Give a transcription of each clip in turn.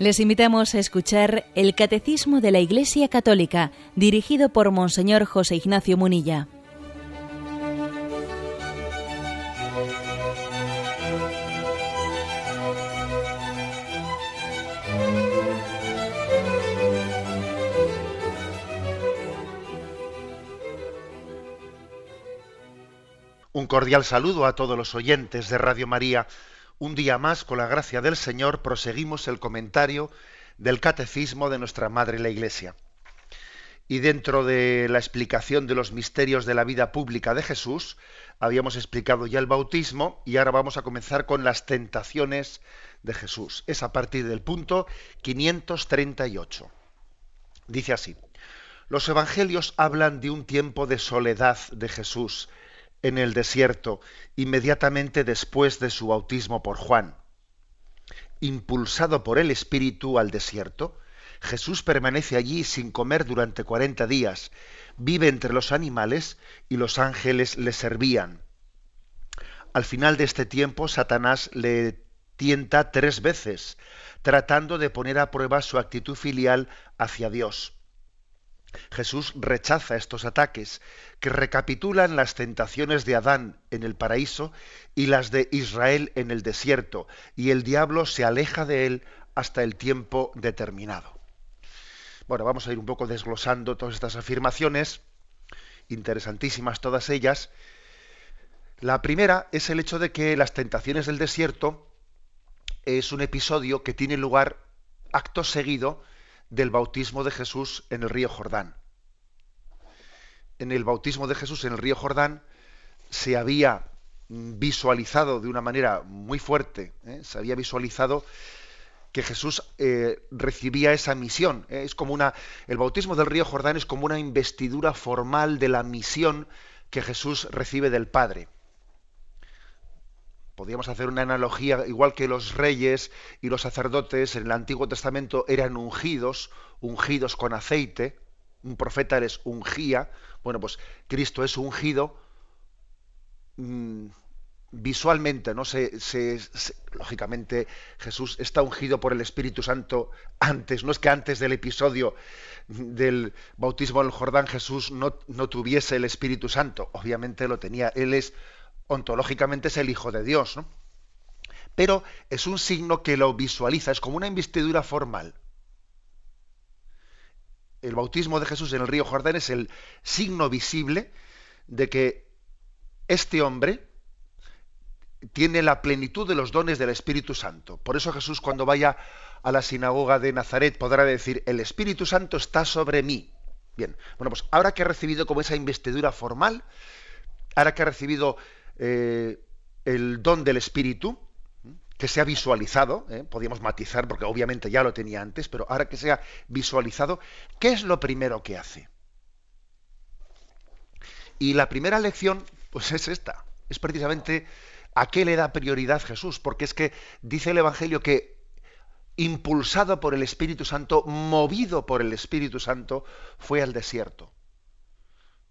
Les invitamos a escuchar el Catecismo de la Iglesia Católica, dirigido por Monseñor José Ignacio Munilla. Un cordial saludo a todos los oyentes de Radio María un día más, con la gracia del Señor, proseguimos el comentario del catecismo de nuestra Madre la Iglesia. Y dentro de la explicación de los misterios de la vida pública de Jesús, habíamos explicado ya el bautismo y ahora vamos a comenzar con las tentaciones de Jesús. Es a partir del punto 538. Dice así, los evangelios hablan de un tiempo de soledad de Jesús, en el desierto, inmediatamente después de su bautismo por Juan. Impulsado por el Espíritu al desierto, Jesús permanece allí sin comer durante cuarenta días, vive entre los animales y los ángeles le servían. Al final de este tiempo, Satanás le tienta tres veces, tratando de poner a prueba su actitud filial hacia Dios. Jesús rechaza estos ataques que recapitulan las tentaciones de Adán en el paraíso y las de Israel en el desierto, y el diablo se aleja de él hasta el tiempo determinado. Bueno, vamos a ir un poco desglosando todas estas afirmaciones, interesantísimas todas ellas. La primera es el hecho de que las tentaciones del desierto es un episodio que tiene lugar acto seguido del bautismo de Jesús en el río Jordán. En el bautismo de Jesús en el río Jordán se había visualizado de una manera muy fuerte, ¿eh? se había visualizado que Jesús eh, recibía esa misión. ¿eh? Es como una, el bautismo del río Jordán es como una investidura formal de la misión que Jesús recibe del Padre podríamos hacer una analogía, igual que los reyes y los sacerdotes en el Antiguo Testamento eran ungidos, ungidos con aceite, un profeta les ungía, bueno, pues Cristo es ungido mm, visualmente, ¿no? Se, lógicamente Jesús está ungido por el Espíritu Santo antes, no es que antes del episodio del bautismo en el Jordán Jesús no, no tuviese el Espíritu Santo, obviamente lo tenía, Él es ontológicamente es el Hijo de Dios, ¿no? Pero es un signo que lo visualiza, es como una investidura formal. El bautismo de Jesús en el río Jordán es el signo visible de que este hombre tiene la plenitud de los dones del Espíritu Santo. Por eso Jesús cuando vaya a la sinagoga de Nazaret podrá decir, el Espíritu Santo está sobre mí. Bien, bueno, pues ahora que ha recibido como esa investidura formal, ahora que ha recibido eh, el don del Espíritu, que se ha visualizado, ¿eh? podríamos matizar porque obviamente ya lo tenía antes, pero ahora que se ha visualizado, ¿qué es lo primero que hace? Y la primera lección, pues es esta, es precisamente a qué le da prioridad Jesús, porque es que dice el Evangelio que impulsado por el Espíritu Santo, movido por el Espíritu Santo, fue al desierto.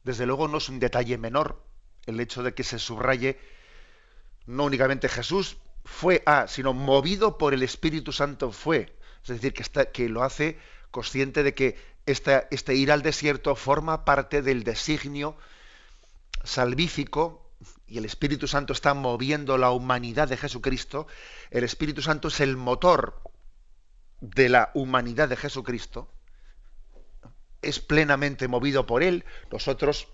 Desde luego no es un detalle menor, el hecho de que se subraye no únicamente Jesús fue a, sino movido por el Espíritu Santo fue. Es decir, que, está, que lo hace consciente de que este ir al desierto forma parte del designio salvífico y el Espíritu Santo está moviendo la humanidad de Jesucristo. El Espíritu Santo es el motor de la humanidad de Jesucristo. Es plenamente movido por Él. Nosotros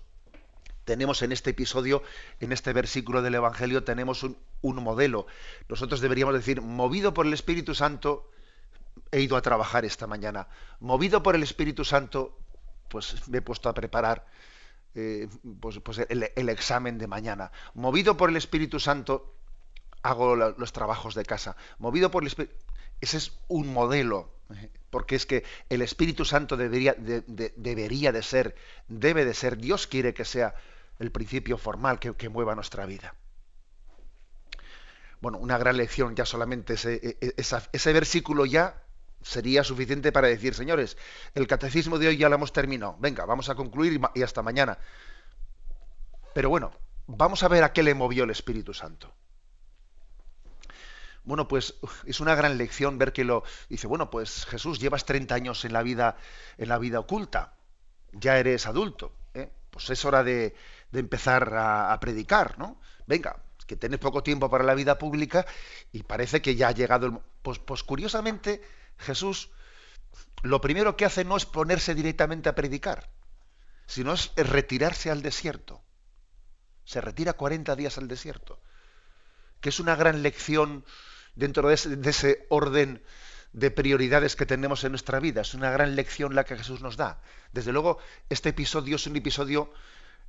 tenemos en este episodio, en este versículo del Evangelio, tenemos un, modelo. Nosotros deberíamos decir, movido por el Espíritu Santo, he ido a trabajar esta mañana. Movido por el Espíritu Santo, pues me he puesto a preparar eh, pues, pues el, examen de mañana. Movido por el Espíritu Santo, hago los trabajos de casa. Movido por el Espíritu... Ese es un modelo, eh, porque es que el Espíritu Santo debería debería de ser, debe de ser, Dios quiere que sea el principio formal que, mueva nuestra vida. Bueno, una gran lección, ya solamente ese, e, e, ese versículo ya sería suficiente para decir, señores, el catecismo de hoy ya lo hemos terminado, venga, vamos a concluir y hasta mañana. Pero bueno, vamos a ver a qué le movió el Espíritu Santo. bueno, pues es una gran lección ver que lo dice, bueno, pues Jesús, llevas 30 años en la vida en la vida oculta. Ya eres adulto, ¿eh? pues es hora de, empezar a, predicar, ¿no? Venga, que tenés poco tiempo para la vida pública y parece que ya ha llegado el pues, pues curiosamente Jesús lo primero que hace no es ponerse directamente a predicar, sino es retirarse al desierto. Se retira 40 días al desierto, que es una gran lección dentro de ese, orden de prioridades que tenemos en nuestra vida. Es una gran lección la que Jesús nos da. Desde luego, este episodio es un episodio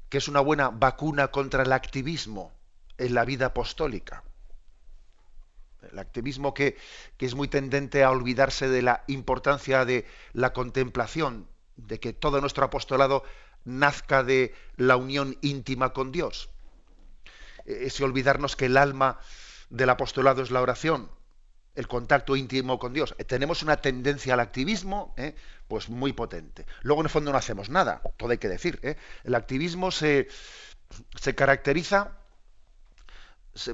que es una buena vacuna contra el activismo en la vida apostólica. El activismo que, que, es muy tendente a olvidarse de la importancia de la contemplación, de que todo nuestro apostolado nazca de la unión íntima con Dios. Ese olvidarnos que el alma del apostolado es la oración, el contacto íntimo con Dios. Tenemos una tendencia al activismo, ¿eh? pues muy potente. Luego, en el fondo, no hacemos nada, todo hay que decir. ¿eh? El activismo se, se caracteriza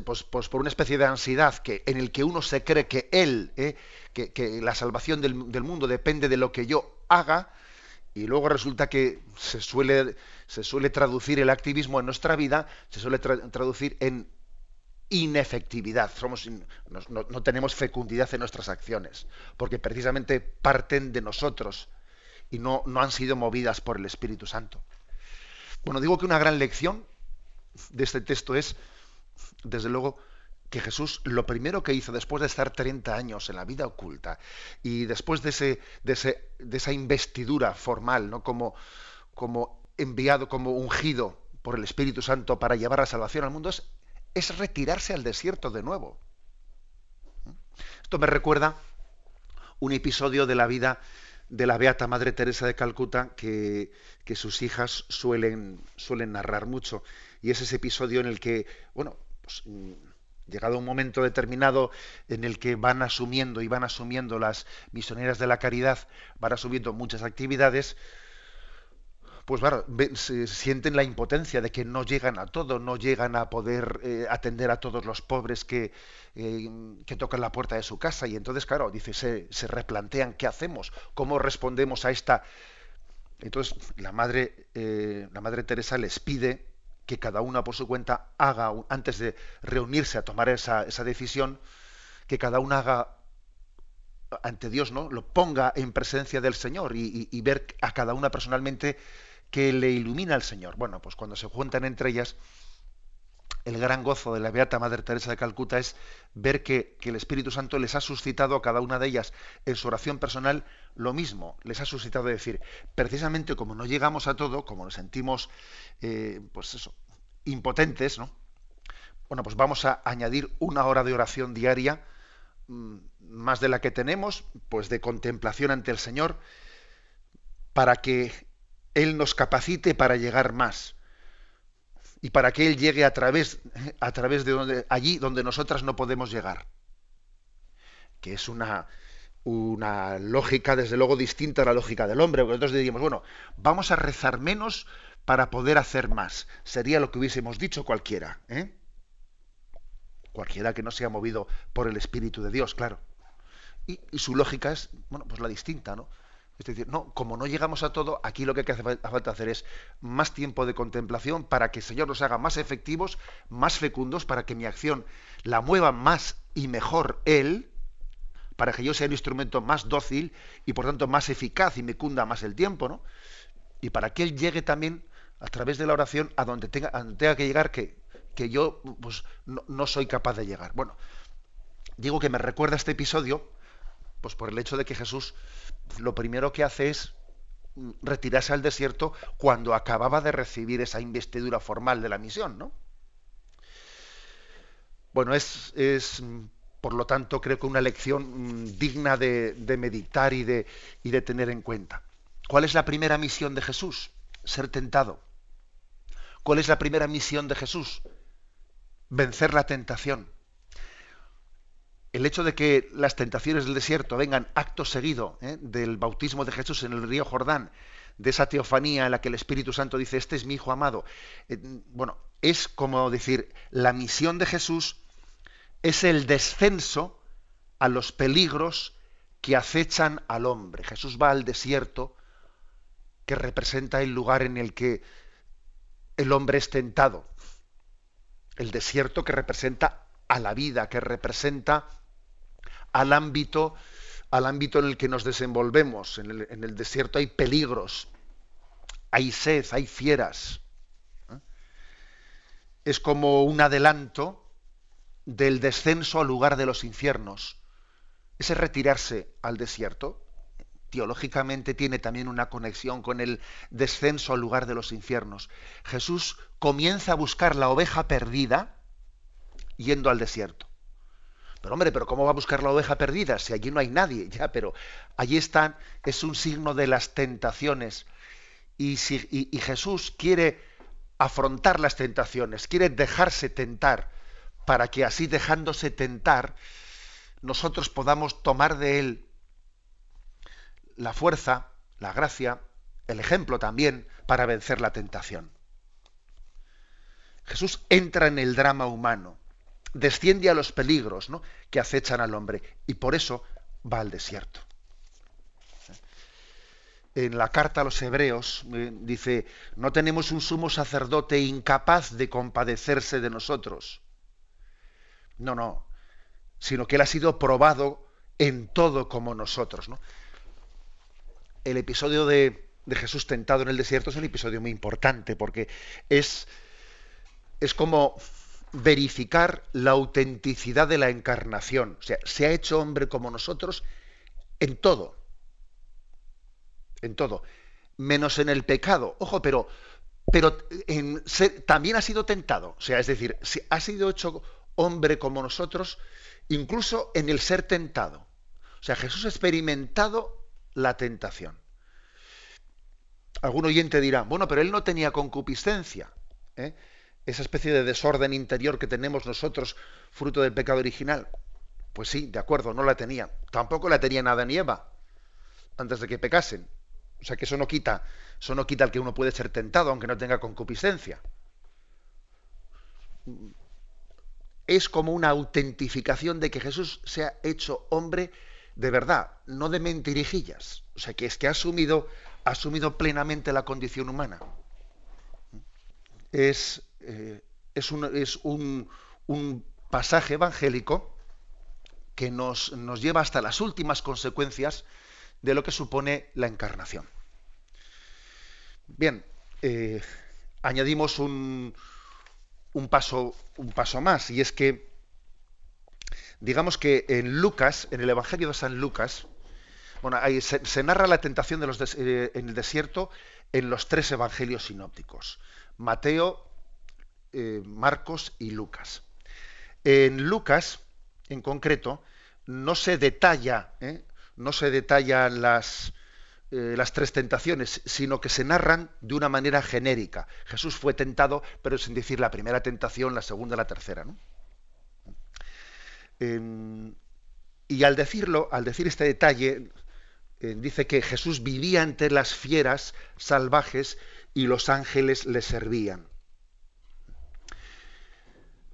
pues, pues, por una especie de ansiedad que, en el que uno se cree que él, ¿eh? que, la salvación del, del, mundo depende de lo que yo haga, y luego resulta que se suele, se suele traducir el activismo en nuestra vida, se suele traducir en inefectividad, somos no, tenemos fecundidad en nuestras acciones, porque precisamente parten de nosotros y no, no han sido movidas por el Espíritu Santo. Bueno, digo que una gran lección de este texto es, desde luego, que Jesús lo primero que hizo después de estar 30 años en la vida oculta y después de, ese, de, ese, de esa investidura formal, ¿no? como, como enviado, como ungido por el Espíritu Santo para llevar la salvación al mundo, es es retirarse al desierto de nuevo. Esto me recuerda un episodio de la vida de la Beata Madre Teresa de Calcuta que, sus hijas suelen, suelen narrar mucho. Y es ese episodio en el que, bueno, pues, mm, llegado un momento determinado en el que van asumiendo y van asumiendo las misioneras de la caridad, van asumiendo muchas actividades, pues claro, sienten la impotencia de que no llegan a todo, no llegan a poder eh, atender a todos los pobres que, eh, que, tocan la puerta de su casa. Y entonces, claro, dice, se, se, replantean qué hacemos, cómo respondemos a esta. Entonces, la madre, eh, la madre Teresa les pide que cada una por su cuenta haga, antes de reunirse a tomar esa, esa decisión, que cada una haga ante Dios, ¿no? Lo ponga en presencia del Señor y, y ver a cada una personalmente que le ilumina al Señor. Bueno, pues cuando se juntan entre ellas, el gran gozo de la Beata Madre Teresa de Calcuta es ver que, el Espíritu Santo les ha suscitado a cada una de ellas en su oración personal lo mismo, les ha suscitado decir, precisamente como no llegamos a todo, como nos sentimos, eh, pues eso, impotentes, ¿no? Bueno, pues vamos a añadir una hora de oración diaria, mm, más de la que tenemos, pues de contemplación ante el Señor, para que él nos capacite para llegar más y para que Él llegue a través, a través de donde, allí donde nosotras no podemos llegar. Que es una, una lógica, desde luego, distinta a la lógica del hombre. Porque nosotros diríamos, bueno, vamos a rezar menos para poder hacer más. Sería lo que hubiésemos dicho cualquiera. ¿eh? Cualquiera que no sea movido por el Espíritu de Dios, claro. Y, y, su lógica es, bueno, pues la distinta, ¿no? Es decir, no, como no llegamos a todo, aquí lo que hace falta hacer es más tiempo de contemplación para que el Señor nos haga más efectivos, más fecundos, para que mi acción la mueva más y mejor Él, para que yo sea un instrumento más dócil y por tanto más eficaz y me cunda más el tiempo, ¿no? Y para que Él llegue también a través de la oración a donde tenga, tenga que llegar que, que yo pues, no, no soy capaz de llegar. Bueno, digo que me recuerda este episodio, pues por el hecho de que Jesús lo primero que hace es retirarse al desierto cuando acababa de recibir esa investidura formal de la misión, ¿no? Bueno, es, por lo tanto, creo que una lección mm, digna de, meditar y de, y de tener en cuenta. ¿Cuál es la primera misión de Jesús? Ser tentado. ¿Cuál es la primera misión de Jesús? Vencer la tentación el hecho de que las tentaciones del desierto vengan acto seguido ¿eh? del bautismo de Jesús en el río Jordán, de esa teofanía en la que el Espíritu Santo dice, este es mi Hijo amado, eh, bueno, es como decir, la misión de Jesús es el descenso a los peligros que acechan al hombre. Jesús va al desierto, que representa el lugar en el que el hombre es tentado. El desierto que representa a la vida, que representa al ámbito, al ámbito en el que nos desenvolvemos. En el, desierto hay peligros, hay sed, hay fieras. ¿eh? Es como un adelanto del descenso al lugar de los infiernos ese retirarse al desierto, teológicamente tiene también una conexión con el descenso al lugar de los infiernos. Jesús comienza a buscar la oveja perdida yendo al desierto. Pero hombre, pero ¿cómo va a buscar la oveja perdida si allí no hay nadie? Ya, pero allí están, es un signo de las tentaciones. Y, si, y, y Jesús quiere afrontar las tentaciones, quiere dejarse tentar, para que así dejándose tentar, nosotros podamos tomar de él la fuerza, la gracia, el ejemplo también para vencer la tentación. Jesús entra en el drama humano, desciende a los peligros ¿no? que acechan al hombre y por eso va al desierto. En la carta a los hebreos eh, dice, no tenemos un sumo sacerdote incapaz de compadecerse de nosotros. No, no, sino que Él ha sido probado en todo como nosotros. ¿no? El episodio de, de, Jesús tentado en el desierto es un episodio muy importante porque es, es como verificar la autenticidad de la encarnación. O sea, se ha hecho hombre como nosotros en todo. En todo. Menos en el pecado. Ojo, pero, pero en también ha sido tentado. O sea, es decir, ha sido hecho hombre como nosotros, incluso en el ser tentado. O sea, Jesús ha experimentado la tentación. Algún oyente dirá, bueno, pero él no tenía concupiscencia. ¿eh? Esa especie de desorden interior que tenemos nosotros, fruto del pecado original. Pues sí, de acuerdo, no la tenía. Tampoco la tenía nada ni Eva, antes de que pecasen. O sea que eso no quita, eso no quita el que uno puede ser tentado, aunque no tenga concupiscencia es como una autentificación de que Jesús se ha hecho hombre de verdad, no de mentirijillas. O sea, que es que ha asumido, ha asumido plenamente la condición humana. Es, eh, es, un, es un, un, pasaje evangélico que nos, nos, lleva hasta las últimas consecuencias de lo que supone la encarnación. Bien, eh, añadimos un, un paso, un paso más, y es que, digamos que en Lucas, en el Evangelio de San Lucas, bueno, ahí se, narra la tentación de los eh, en el desierto en los tres evangelios sinópticos, Mateo, eh, Marcos y Lucas. En Lucas, en concreto, no se detalla, ¿eh? no se detallan las, eh, las tres tentaciones, sino que se narran de una manera genérica. Jesús fue tentado, pero sin decir la primera tentación, la segunda, la tercera. Eh, y al decirlo, al decir este detalle, dice que Jesús vivía entre las fieras salvajes y los ángeles le servían.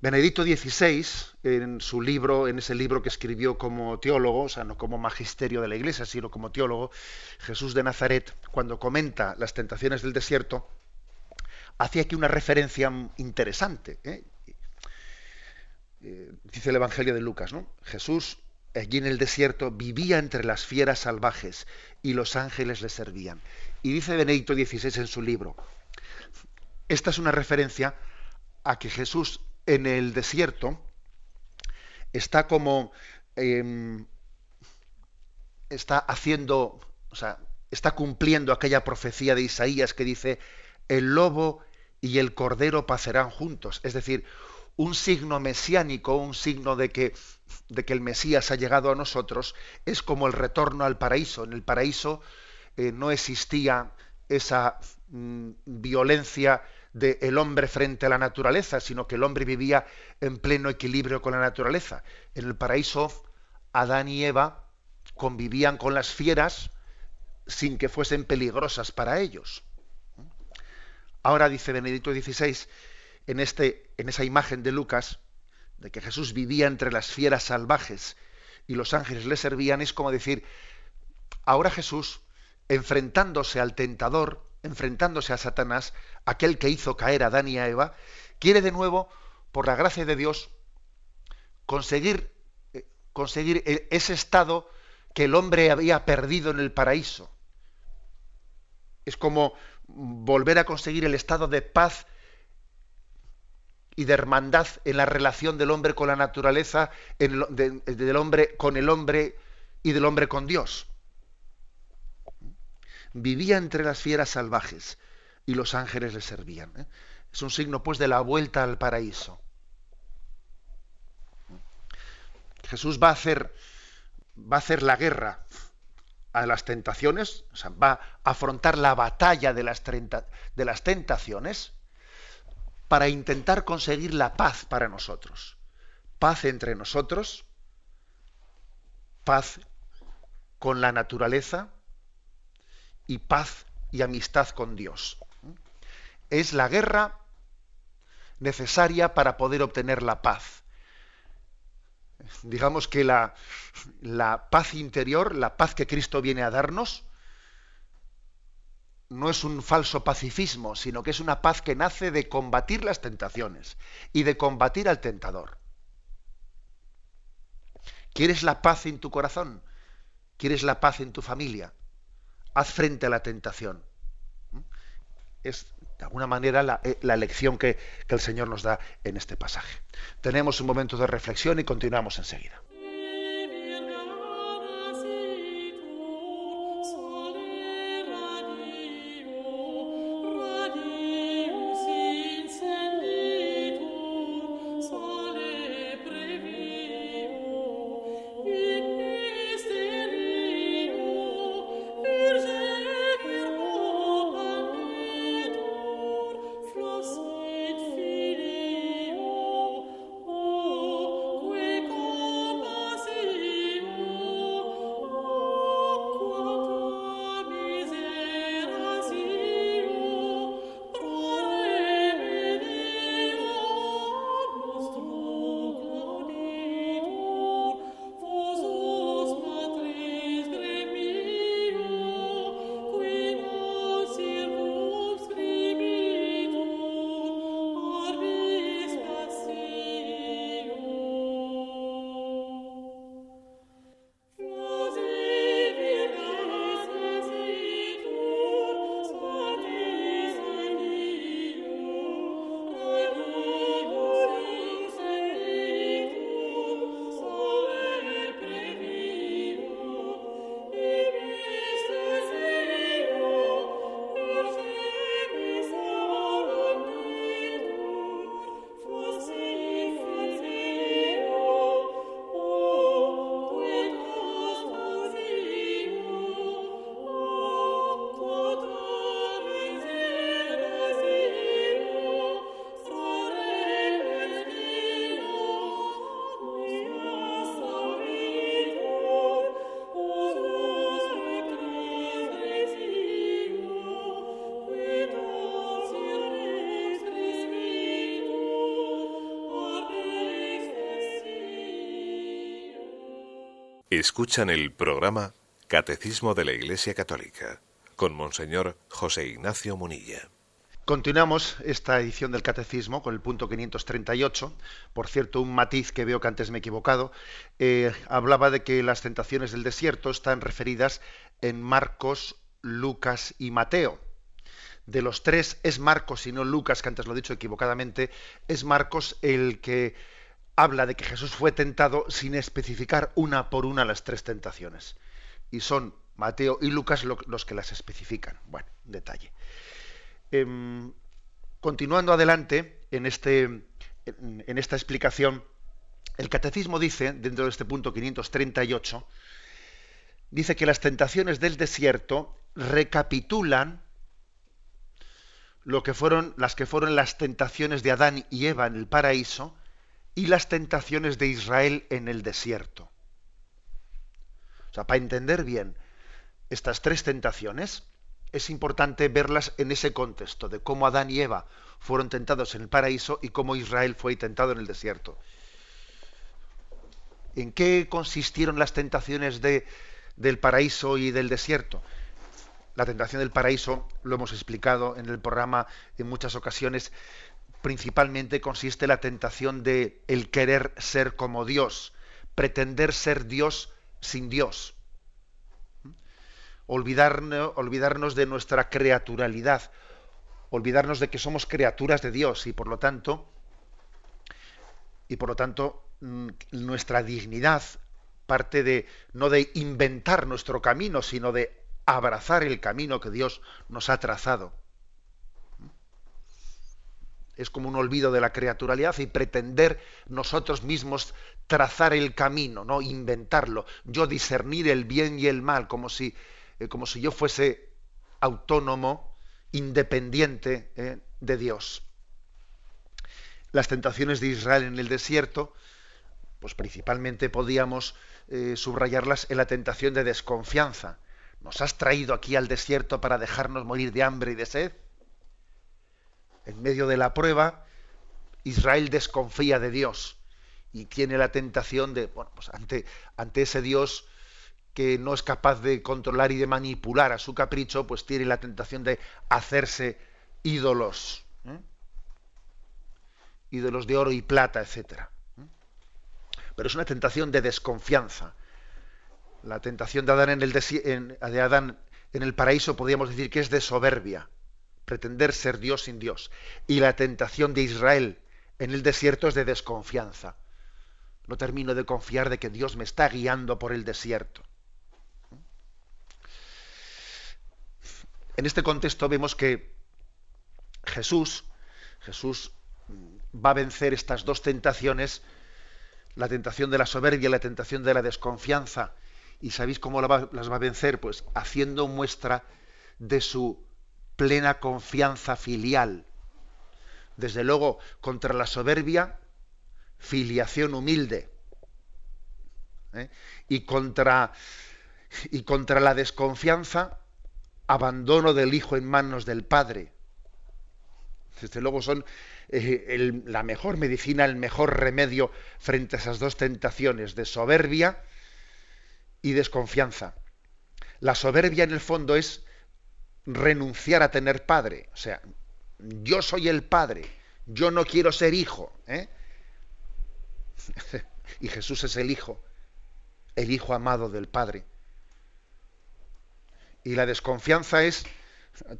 Benedicto XVI, en su libro, en ese libro que escribió como teólogo, o sea, no como magisterio de la Iglesia, sino como teólogo, Jesús de Nazaret, cuando comenta las tentaciones del desierto, hace aquí una referencia interesante. ¿eh? Eh, dice el Evangelio de Lucas, ¿no? Jesús allí en el desierto vivía entre las fieras salvajes y los ángeles le servían. Y dice Benedicto XVI en su libro, esta es una referencia a que Jesús en el desierto está como eh, está haciendo, o sea, está cumpliendo aquella profecía de Isaías que dice el lobo y el cordero pacerán juntos, es decir, un signo mesiánico, un signo de que, de que el Mesías ha llegado a nosotros, es como el retorno al paraíso. En el paraíso eh, no existía esa mm, violencia del hombre frente a la naturaleza, sino que el hombre vivía en pleno equilibrio con la naturaleza. En el paraíso, Adán y Eva convivían con las fieras sin que fuesen peligrosas para ellos. Ahora dice Benedicto XVI, en, este, en esa imagen de Lucas, de que Jesús vivía entre las fieras salvajes y los ángeles le servían es como decir, ahora Jesús, enfrentándose al tentador, enfrentándose a Satanás, aquel que hizo caer a Adán y a Eva, quiere de nuevo, por la gracia de Dios, conseguir, eh, conseguir e, ese estado que el hombre había perdido en el paraíso. Es como volver a conseguir el estado de paz y de hermandad en la relación del hombre con la naturaleza, del hombre con el hombre y del hombre con Dios. Vivía entre las fieras salvajes y los ángeles le servían. ¿eh? Es un signo pues de la vuelta al paraíso. Jesús va a hacer, va a hacer la guerra a las tentaciones, o sea, va a afrontar la batalla de las, de las tentaciones para intentar conseguir la paz para nosotros. Paz entre nosotros, paz con la naturaleza y paz y amistad con Dios. Es la guerra necesaria para poder obtener la paz. Digamos que la, la paz interior, la paz que Cristo viene a darnos, no es un falso pacifismo, sino que es una paz que nace de combatir las tentaciones y de combatir al tentador. ¿Quieres la paz en tu corazón? ¿Quieres la paz en tu familia? Haz frente a la tentación. Es de alguna manera la, eh, lección que, que el Señor nos da en este pasaje. Tenemos un momento de reflexión y continuamos enseguida. Escuchan el programa Catecismo de la Iglesia Católica con Monseñor José Ignacio Munilla. Continuamos esta edición del Catecismo con el punto 538. Por cierto, un matiz que veo que antes me he equivocado. Eh, hablaba de que las tentaciones del desierto están referidas en Marcos, Lucas y Mateo. De los tres es Marcos y no Lucas, que antes lo he dicho equivocadamente, es Marcos el que habla de que Jesús fue tentado sin especificar una por una las tres tentaciones. Y son Mateo y Lucas los que las especifican. Bueno, detalle. Em, continuando adelante en, este, en, esta explicación, el catecismo dice, dentro de este punto 538, dice que las tentaciones del desierto recapitulan lo que fueron las que fueron las tentaciones de Adán y Eva en el paraíso y las tentaciones de Israel en el desierto. O sea, para entender bien estas tres tentaciones, es importante verlas en ese contexto de cómo Adán y Eva fueron tentados en el paraíso y cómo Israel fue tentado en el desierto. ¿En qué consistieron las tentaciones de, del paraíso y del desierto? La tentación del paraíso, lo hemos explicado en el programa en muchas ocasiones, principalmente consiste la tentación de el querer ser como Dios, pretender ser Dios sin Dios. Olvidarnos, olvidarnos de nuestra creaturalidad, olvidarnos de que somos criaturas de Dios y por lo tanto y por lo tanto mm, nuestra dignidad parte de no de inventar nuestro camino, sino de abrazar el camino que Dios nos ha trazado. Es como un olvido de la creaturalidad y pretender nosotros mismos trazar el camino, no inventarlo, yo discernir el bien y el mal como si, eh, como si yo fuese autónomo, independiente eh, de Dios. Las tentaciones de Israel en el desierto, pues principalmente podíamos eh, subrayarlas en la tentación de desconfianza. ¿Nos has traído aquí al desierto para dejarnos morir de hambre y de sed? En medio de la prueba, Israel desconfía de Dios y tiene la tentación de, bueno, pues ante, ese Dios que no es capaz de controlar y de manipular a su capricho, pues tiene la tentación de hacerse ídolos, ¿eh? ídolos de oro y plata, etcétera. ¿eh? Pero es una tentación de desconfianza. La tentación de Adán en el, de Adán en el paraíso podríamos decir que es de soberbia, pretender ser Dios sin Dios. Y la tentación de Israel en el desierto es de desconfianza no termino de confiar de que Dios me está guiando por el desierto. En este contexto vemos que Jesús, Jesús va a vencer estas dos tentaciones, la tentación de la soberbia y la tentación de la desconfianza. ¿Y sabéis cómo las va a vencer? Pues haciendo muestra de su plena confianza filial. Desde luego, contra la soberbia filiación humilde. ¿eh? Y, contra, y contra la desconfianza, abandono del Hijo en manos del Padre. Desde luego son eh, la mejor medicina, el mejor remedio frente a esas dos tentaciones de soberbia y desconfianza. La soberbia en el fondo es renunciar a tener padre. O sea, yo soy el padre, yo no quiero ser hijo. ¿eh? y Jesús es el Hijo, el Hijo amado del Padre. Y la desconfianza es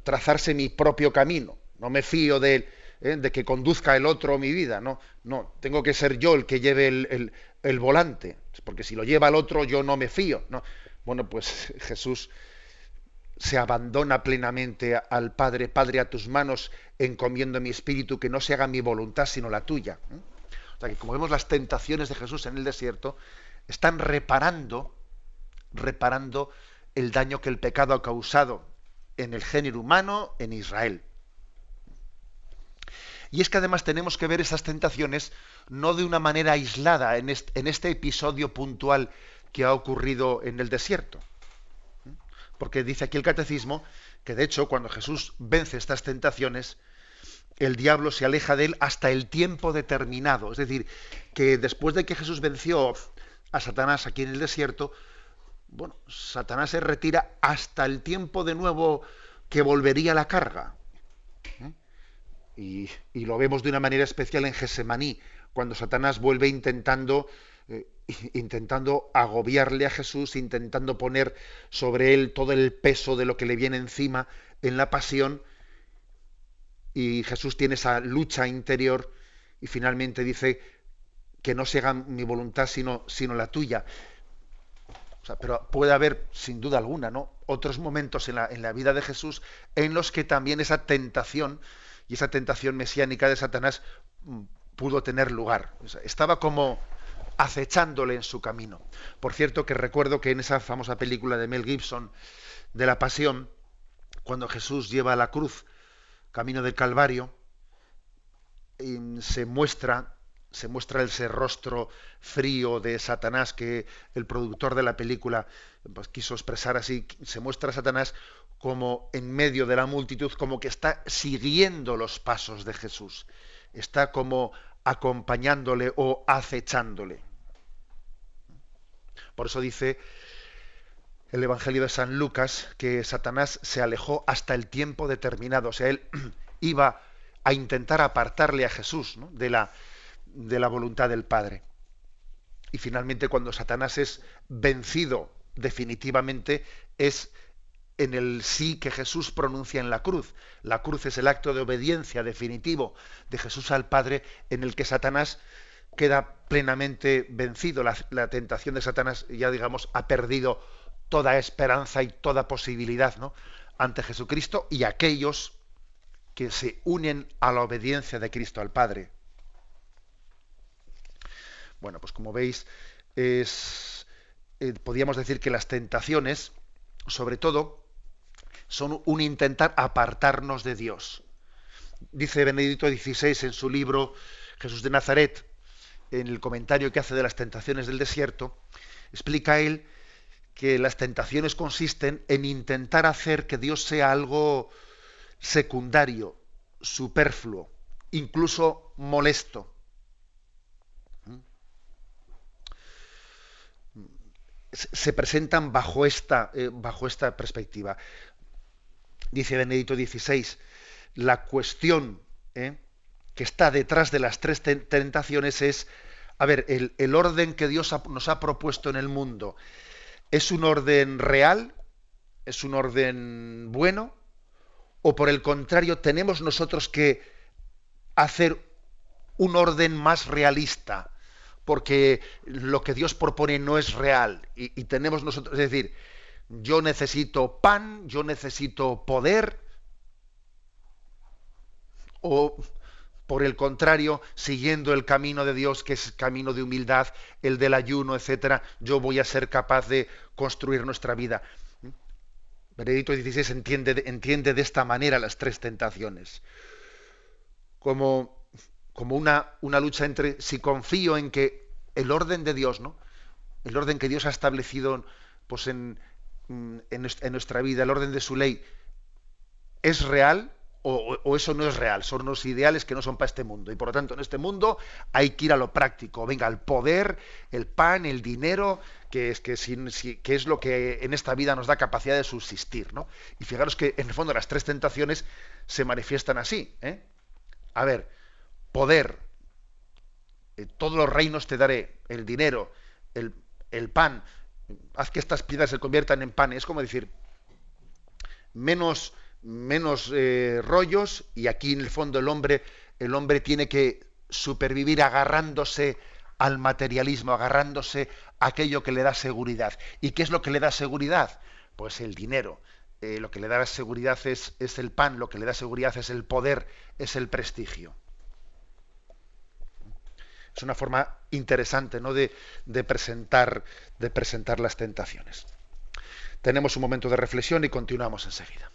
trazarse mi propio camino. No me fío de, ¿eh? de que conduzca el otro mi vida. No, no, tengo que ser yo el que lleve el, el, volante. Porque si lo lleva el otro, yo no me fío. No. Bueno, pues Jesús se abandona plenamente al Padre. Padre, a tus manos encomiendo mi espíritu, que no se haga mi voluntad sino la tuya. ¿eh? O sea que como vemos las tentaciones de Jesús en el desierto, están reparando, reparando el daño que el pecado ha causado en el género humano, en Israel. Y es que además tenemos que ver esas tentaciones no de una manera aislada en este, en este episodio puntual que ha ocurrido en el desierto. Porque dice aquí el catecismo que de hecho cuando Jesús vence estas tentaciones, el diablo se aleja de él hasta el tiempo determinado. Es decir, que después de que Jesús venció a Satanás aquí en el desierto, bueno, Satanás se retira hasta el tiempo de nuevo que volvería la carga. ¿eh? Y, lo vemos de una manera especial en Gesemaní, cuando Satanás vuelve intentando, intentando agobiarle a Jesús, intentando poner sobre él todo el peso de lo que le viene encima en la pasión, y Jesús tiene esa lucha interior y finalmente dice que no se haga mi voluntad sino, sino la tuya. pero puede haber, sin duda alguna, ¿no? otros momentos en la, en la vida de Jesús en los que también esa tentación y esa tentación mesiánica de Satanás mm, pudo tener lugar. estaba como acechándole en su camino. Por cierto, que recuerdo que en esa famosa película de Mel Gibson de la Pasión, cuando Jesús lleva la cruz camino del Calvario, se muestra se muestra ese rostro frío de Satanás que el productor de la película pues, quiso expresar así, se muestra a Satanás como en medio de la multitud, como que está siguiendo los pasos de Jesús, está como acompañándole o acechándole. Por eso dice el Evangelio de San Lucas que Satanás se alejó hasta el tiempo determinado. O sea, él iba a intentar apartarle a Jesús de, la, de la voluntad del Padre. Y finalmente cuando Satanás es vencido definitivamente es en el sí que Jesús pronuncia en la cruz. La cruz es el acto de obediencia definitivo de Jesús al Padre en el que Satanás queda plenamente vencido. La, tentación de Satanás ya digamos ha perdido toda esperanza y toda posibilidad ¿no? ante Jesucristo y aquellos que se unen a la obediencia de Cristo al Padre. Bueno, pues como veis, es, eh, podríamos decir que las tentaciones, sobre todo, son un intentar apartarnos de Dios. Dice Benedicto XVI en su libro Jesús de Nazaret, en el comentario que hace de las tentaciones del desierto, explica él que las tentaciones consisten en intentar hacer que Dios sea algo secundario, superfluo, incluso molesto. Se presentan bajo esta, eh, bajo esta perspectiva. Dice Benedito XVI, la cuestión eh, que está detrás de las tres tentaciones es, a ver, el, el orden que Dios nos ha propuesto en el mundo ¿Es un orden real? ¿Es un orden bueno? ¿O por el contrario tenemos nosotros que hacer un orden más realista? Porque lo que Dios propone no es real. Y, y tenemos nosotros, es decir, yo necesito pan, yo necesito poder. O por el contrario, siguiendo el camino de Dios, que es camino de humildad, el del ayuno, etcétera, yo voy a ser capaz de construir nuestra vida. Benedicto XVI entiende, entiende de esta manera las tres tentaciones. Como, como una, una, lucha entre si confío en que el orden de Dios, ¿no? El orden que Dios ha establecido pues en, en nuestra vida, el orden de su ley, es real o, eso no es real, son unos ideales que no son para este mundo. Y por lo tanto, en este mundo hay que ir a lo práctico. Venga, el poder, el pan, el dinero, que es, que, que es lo que en esta vida nos da capacidad de subsistir. ¿no? Y fijaros que en el fondo las tres tentaciones se manifiestan así. ¿eh? A ver, poder, eh, todos los reinos te daré, el dinero, el, el pan, haz que estas piedras se conviertan en pan. Es como decir, menos menos eh, rollos y aquí en el fondo el hombre, el hombre tiene que supervivir agarrándose al materialismo, agarrándose a aquello que le da seguridad. ¿Y qué es lo que le da seguridad? Pues el dinero. Eh, lo que le da seguridad es, es, el pan, lo que le da seguridad es el poder, es el prestigio. Es una forma interesante ¿no? de, de, presentar, de presentar las tentaciones. Tenemos un momento de reflexión y continuamos enseguida.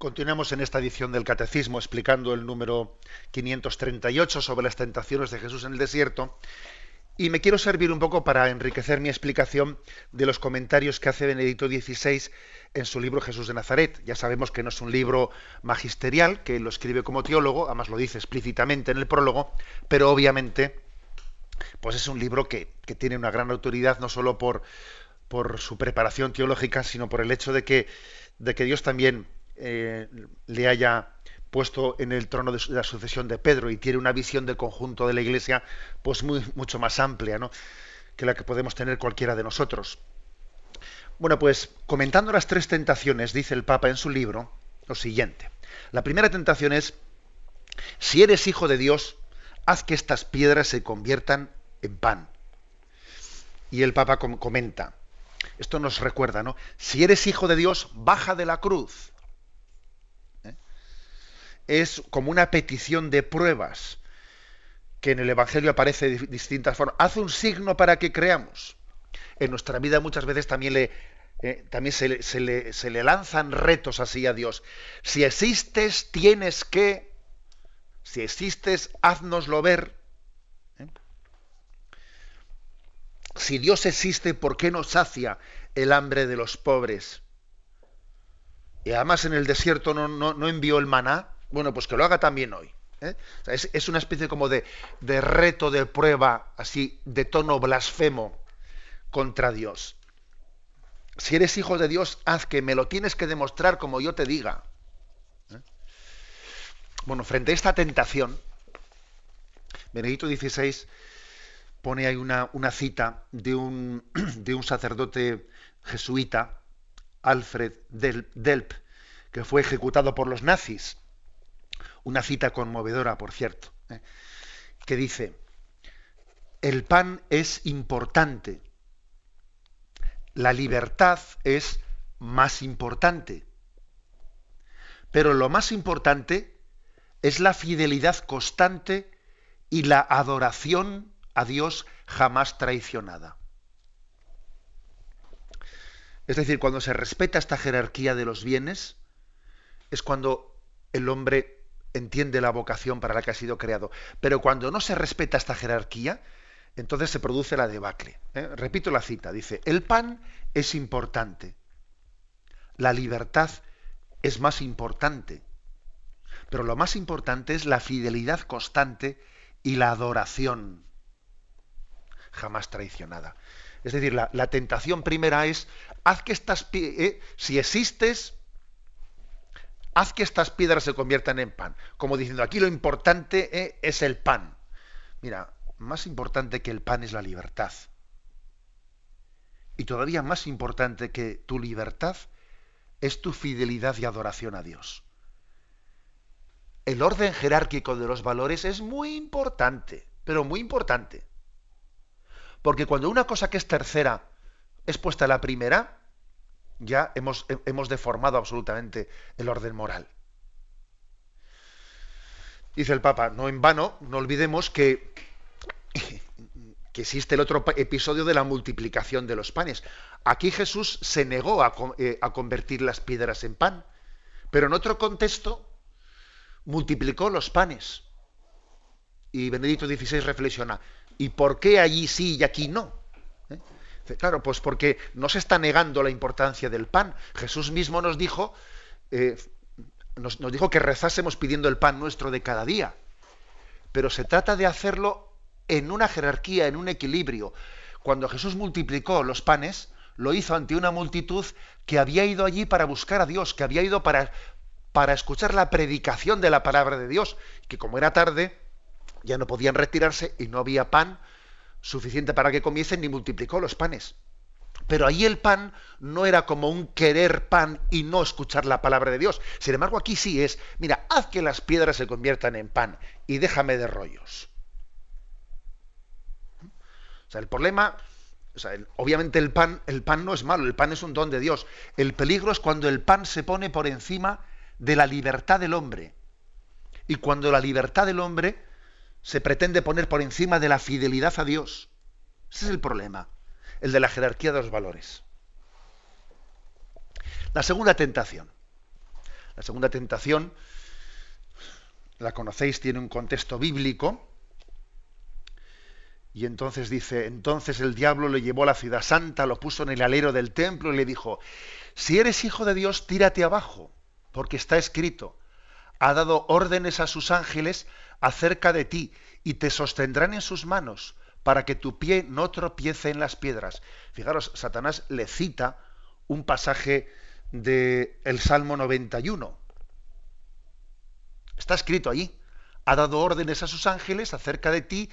Continuamos en esta edición del Catecismo explicando el número 538 sobre las tentaciones de Jesús en el desierto Y me quiero servir un poco para enriquecer mi explicación de los comentarios que hace Benedicto XVI en su libro Jesús de Nazaret. Ya sabemos que no es un libro magisterial, que lo escribe como teólogo, además lo dice explícitamente en el prólogo, pero obviamente pues es un libro que, tiene una gran autoridad no solo por, por su preparación teológica, sino por el hecho de que, de que Dios también eh, le haya puesto en el trono de la sucesión de Pedro y tiene una visión del conjunto de la Iglesia pues muy, mucho más amplia ¿no? que la que podemos tener cualquiera de nosotros. Bueno, pues comentando las tres tentaciones, dice el Papa en su libro lo siguiente. La primera tentación es, si eres hijo de Dios, haz que estas piedras se conviertan en pan. Y el Papa comenta, esto nos recuerda, ¿no? Si eres hijo de Dios, baja de la cruz es como una petición de pruebas que en el Evangelio aparece de distintas formas. Hace un signo para que creamos. En nuestra vida muchas veces también, le, eh, también se, le, se, le, lanzan retos así a Dios. Si existes, tienes que, si existes, haznoslo ver. ¿eh? Si Dios existe, ¿por qué no sacia el hambre de los pobres? Y además en el desierto no, no envió el maná. Bueno, pues que lo haga también hoy. ¿eh? es, una especie como de, reto, de prueba, así, de tono blasfemo contra Dios. Si eres hijo de Dios, haz que me lo tienes que demostrar como yo te diga. ¿eh? Bueno, frente a esta tentación, Benedicto XVI pone ahí una, una cita de un, de un, sacerdote jesuita, Alfred Delp, que fue ejecutado por los nazis una cita conmovedora, por cierto, ¿eh? que dice, el pan es importante, la libertad es más importante, pero lo más importante es la fidelidad constante y la adoración a Dios jamás traicionada. Es decir, cuando se respeta esta jerarquía de los bienes, es cuando el hombre entiende la vocación para la que ha sido creado. Pero cuando no se respeta esta jerarquía, entonces se produce la debacle. ¿eh? Repito la cita, dice, el pan es importante, la libertad es más importante, pero lo más importante es la fidelidad constante y la adoración jamás traicionada. Es decir, la, tentación primera es, haz que estas, eh, si existes, haz que estas piedras se conviertan en pan. Como diciendo, aquí lo importante eh, es el pan. Mira, más importante que el pan es la libertad. Y todavía más importante que tu libertad es tu fidelidad y adoración a Dios. El orden jerárquico de los valores es muy importante, pero muy importante. Porque cuando una cosa que es tercera es puesta a la primera, ya hemos, hemos deformado absolutamente el orden moral. Dice el Papa, no en vano, no olvidemos que, que existe el otro episodio de la multiplicación de los panes. Aquí Jesús se negó a, eh, a convertir las piedras en pan, pero en otro contexto multiplicó los panes. Y Benedicto XVI reflexiona, ¿y por qué allí sí y aquí no? Claro, pues porque no se está negando la importancia del pan. Jesús mismo nos dijo, eh, nos, dijo que rezásemos pidiendo el pan nuestro de cada día. Pero se trata de hacerlo en una jerarquía, en un equilibrio. Cuando Jesús multiplicó los panes, lo hizo ante una multitud que había ido allí para buscar a Dios, que había ido para, para escuchar la predicación de la palabra de Dios, que como era tarde, ya no podían retirarse y no había pan, suficiente para que comiesen ni multiplicó los panes. Pero ahí el pan no era como un querer pan y no escuchar la palabra de Dios. Sin embargo, aquí sí es, mira, haz que las piedras se conviertan en pan y déjame de rollos. O sea, el problema, obviamente el pan, el pan no es malo, el pan es un don de Dios. El peligro es cuando el pan se pone por encima de la libertad del hombre. Y cuando la libertad del hombre se pretende poner por encima de la fidelidad a Dios. Ese es el problema, el de la jerarquía de los valores. La segunda tentación. La segunda tentación, la conocéis, tiene un contexto bíblico Y entonces dice, entonces el diablo le llevó a la ciudad santa, lo puso en el alero del templo y le dijo, si eres hijo de Dios, tírate abajo, porque está escrito, ha dado órdenes a sus ángeles acerca de ti y te sostendrán en sus manos para que tu pie no tropiece en las piedras. Fijaros, Satanás le cita un pasaje del el Salmo 91. Está escrito allí. Ha dado órdenes a sus ángeles acerca de ti,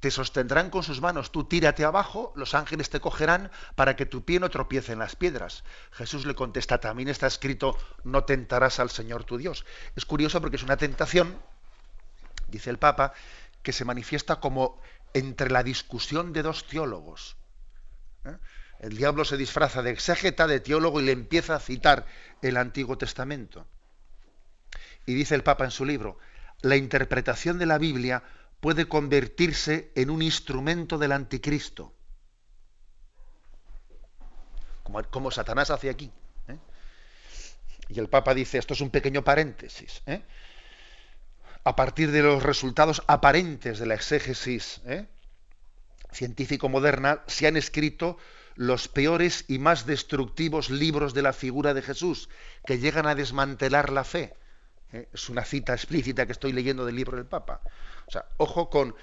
te sostendrán con sus manos, tú tírate abajo, los ángeles te cogerán para que tu pie no tropiece en las piedras. Jesús le contesta, también está escrito, no tentarás al Señor tu Dios. Es curioso porque es una tentación, dice el Papa, que se manifiesta como entre la discusión de dos teólogos. ¿Eh? El diablo se disfraza de exégeta, de teólogo y le empieza a citar el Antiguo Testamento. Y dice el Papa en su libro, la interpretación de la Biblia puede convertirse en un instrumento del anticristo. Como, Satanás hace aquí. ¿eh? Y el Papa dice, esto es un pequeño paréntesis. ¿eh? A partir de los resultados aparentes de la exégesis ¿eh? científico moderna, se han escrito los peores y más destructivos libros de la figura de Jesús, que llegan a desmantelar la fe. ¿eh? Es una cita explícita que estoy leyendo del libro del Papa. O sea, ojo con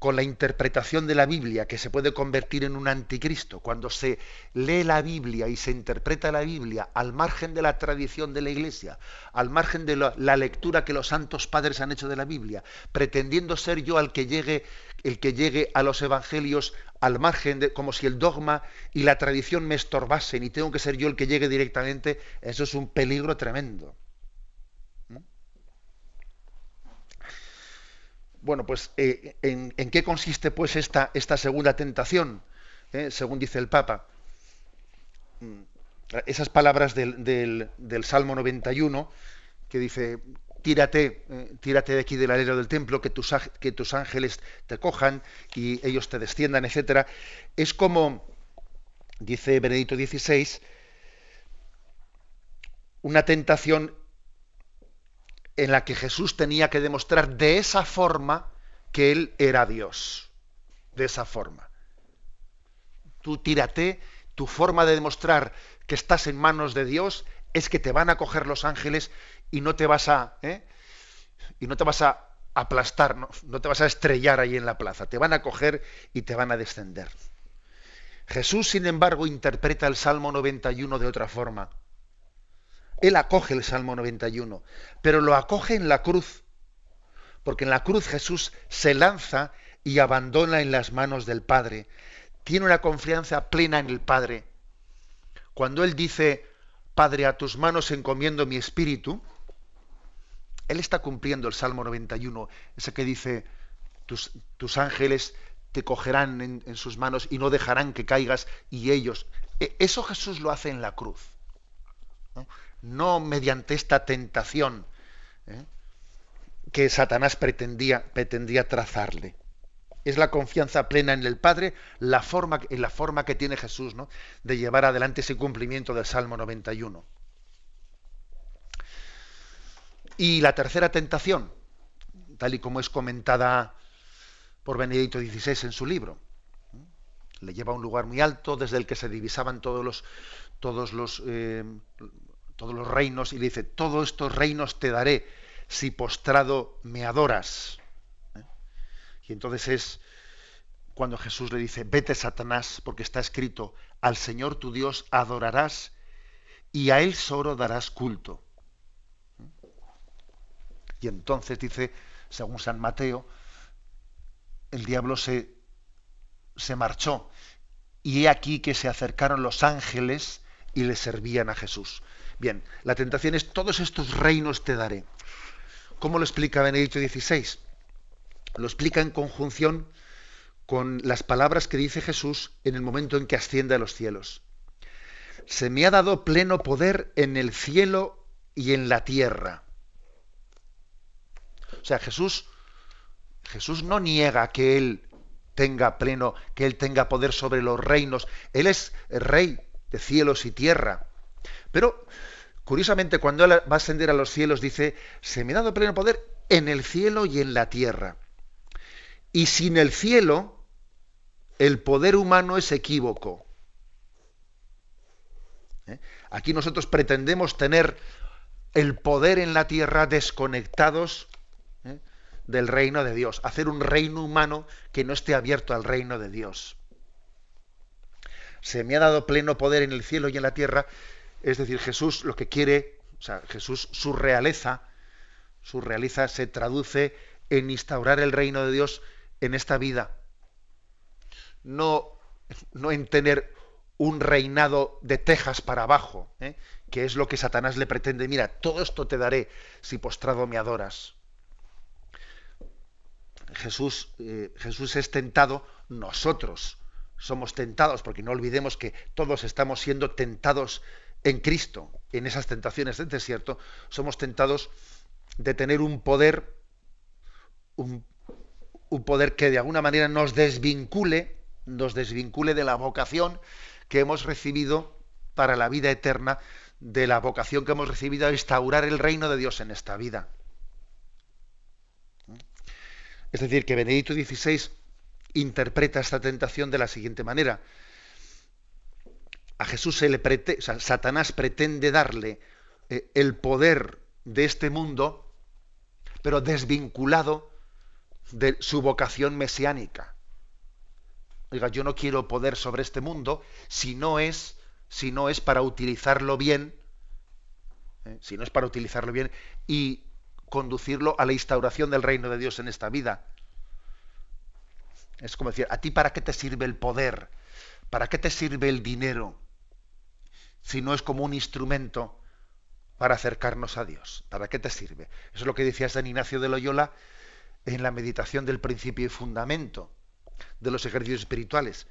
con la interpretación de la Biblia, que se puede convertir en un anticristo. Cuando se lee la Biblia y se interpreta la Biblia al margen de la tradición de la Iglesia, al margen de la, lectura que los santos padres han hecho de la Biblia, pretendiendo ser yo al que llegue, el que llegue a los evangelios al margen de, como si el dogma y la tradición me estorbasen y tengo que ser yo el que llegue directamente, eso es un peligro tremendo. Bueno, pues eh, ¿en, qué consiste pues esta, segunda tentación? Eh, según dice el Papa. Mm, esas palabras del, Salmo 91, que dice, tírate, eh, tírate de aquí del alero del templo, que tus, ángeles te cojan y ellos te desciendan, etcétera, es como, dice Benedicto XVI, una tentación en la que Jesús tenía que demostrar de esa forma que Él era Dios. De esa forma. Tú tírate, tu forma de demostrar que estás en manos de Dios es que te van a coger los ángeles y no te vas a ¿eh? y no te vas a aplastar, no, no te vas a estrellar ahí en la plaza, te van a coger y te van a descender. Jesús, sin embargo, interpreta el Salmo 91 de otra forma. Él acoge el Salmo 91, pero lo acoge en la cruz, porque en la cruz Jesús se lanza y abandona en las manos del Padre. Tiene una confianza plena en el Padre. Cuando Él dice, Padre, a tus manos encomiendo mi espíritu, Él está cumpliendo el Salmo 91, ese que dice, tus, ángeles te cogerán en, sus manos y no dejarán que caigas y ellos. E, eso Jesús lo hace en la cruz. No mediante esta tentación ¿eh? que Satanás pretendía, trazarle. Es la confianza plena en el Padre, la forma, en la forma que tiene Jesús ¿no? de llevar adelante ese cumplimiento del Salmo 91. Y la tercera tentación, tal y como es comentada por Benedicto XVI en su libro, ¿eh? le lleva a un lugar muy alto desde el que se divisaban todos los, todos los, eh, todos los reinos, y le dice, todos estos reinos te daré si postrado me adoras. ¿Eh? Y entonces es cuando Jesús le dice, vete Satanás, porque está escrito, al Señor tu Dios adorarás y a Él solo darás culto. ¿Eh? Y entonces dice, según San Mateo, el diablo se, se marchó y he aquí que se acercaron los ángeles y le servían a Jesús. Bien, la tentación es todos estos reinos te daré. ¿Cómo lo explica Benedicto XVI? Lo explica en conjunción con las palabras que dice Jesús en el momento en que asciende a los cielos. Se me ha dado pleno poder en el cielo y en la tierra. O sea, Jesús, Jesús no niega que él tenga pleno, que él tenga poder sobre los reinos. Él es rey de cielos y tierra. Pero Curiosamente, cuando él va a ascender a los cielos, dice, se me ha dado pleno poder en el cielo y en la tierra. Y sin el cielo, el poder humano es equívoco. ¿Eh? Aquí nosotros pretendemos tener el poder en la tierra desconectados ¿eh? del reino de Dios, hacer un reino humano que no esté abierto al reino de Dios. Se me ha dado pleno poder en el cielo y en la tierra, es decir, Jesús lo que quiere, o sea, Jesús, su realeza, su realeza se traduce en instaurar el reino de Dios en esta vida. No, no en tener un reinado de tejas para abajo, ¿eh? que es lo que Satanás le pretende. Mira, todo esto te daré si postrado me adoras. Jesús, eh, Jesús es tentado, nosotros somos tentados, porque no olvidemos que todos estamos siendo tentados en Cristo, en esas tentaciones del desierto, somos tentados de tener un poder, un, poder que de alguna manera nos desvincule, nos desvincule de la vocación que hemos recibido para la vida eterna, de la vocación que hemos recibido a instaurar el reino de Dios en esta vida. Es decir, que Benedicto XVI interpreta esta tentación de la siguiente manera. A Jesús se le pretende, Satanás pretende darle eh, el poder de este mundo, pero desvinculado de su vocación mesiánica. Oiga, yo no quiero poder sobre este mundo si no es, es para utilizarlo bien, ¿eh? si no es para utilizarlo bien y conducirlo a la instauración del reino de Dios en esta vida. Es como decir, ¿a ti para qué te sirve el poder? ¿Para qué te sirve el dinero? Si no es como un instrumento para acercarnos a Dios. ¿Para qué te sirve? Eso es lo que decía San Ignacio de Loyola en la meditación del principio y fundamento de los ejercicios espirituales.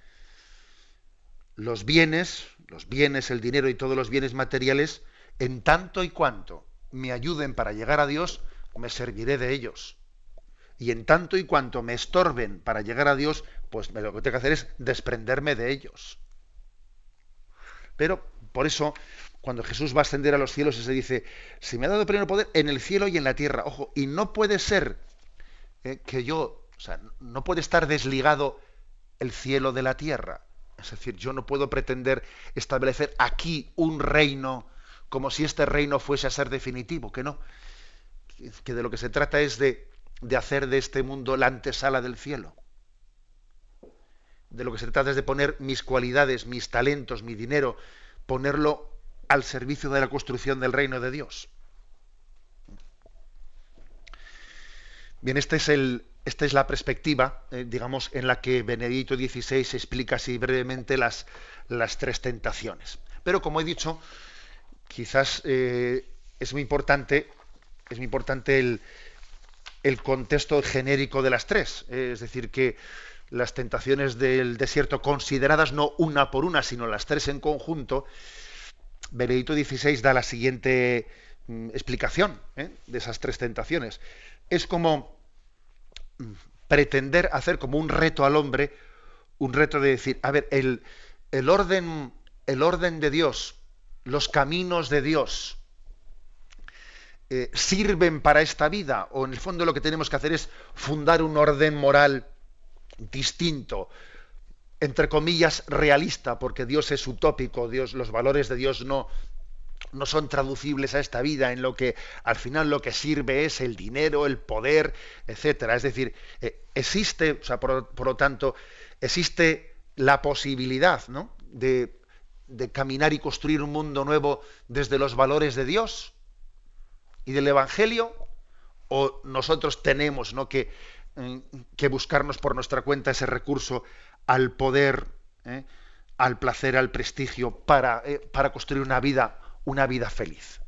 Los bienes, los bienes, el dinero y todos los bienes materiales, en tanto y cuanto me ayuden para llegar a Dios, me serviré de ellos y en tanto y cuanto me estorben para llegar a Dios, pues lo que tengo que hacer es desprenderme de ellos. Pero por eso, cuando Jesús va a ascender a los cielos, se dice, se me ha dado pleno poder en el cielo y en la tierra. Ojo, y no puede ser eh, que yo, o sea, no puede estar desligado el cielo de la tierra. Es decir, yo no puedo pretender establecer aquí un reino como si este reino fuese a ser definitivo, que no. Que de lo que se trata es de de hacer de este mundo la antesala del cielo. De lo que se trata es de poner mis cualidades, mis talentos, mi dinero, ponerlo al servicio de la construcción del reino de Dios. Bien, este es el, esta es la perspectiva, eh, digamos, en la que Benedicto XVI explica así brevemente las, las tres tentaciones. Pero como he dicho, quizás eh, es muy importante, es muy importante el, el contexto genérico de las tres. Es decir, que las tentaciones del desierto consideradas no una por una, sino las tres en conjunto, Benedicto XVI da la siguiente mm, explicación ¿eh? de esas tres tentaciones. Es como mm, pretender hacer como un reto al hombre, un reto de decir, a ver, el, el orden, el orden de Dios, los caminos de Dios, eh, sirven para esta vida o en el fondo lo que tenemos que hacer es fundar un orden moral distinto, entre comillas realista, porque Dios es utópico, Dios, los valores de Dios no, no son traducibles a esta vida, en lo que al final lo que sirve es el dinero, el poder, etcétera. Es decir, eh, existe, o sea, por, lo tanto, existe la posibilidad ¿no? de, de caminar y construir un mundo nuevo desde los valores de Dios y del Evangelio, o nosotros tenemos ¿no? que, que buscarnos por nuestra cuenta ese recurso al poder, ¿eh? al placer, al prestigio, para, eh, para construir una vida, una vida feliz.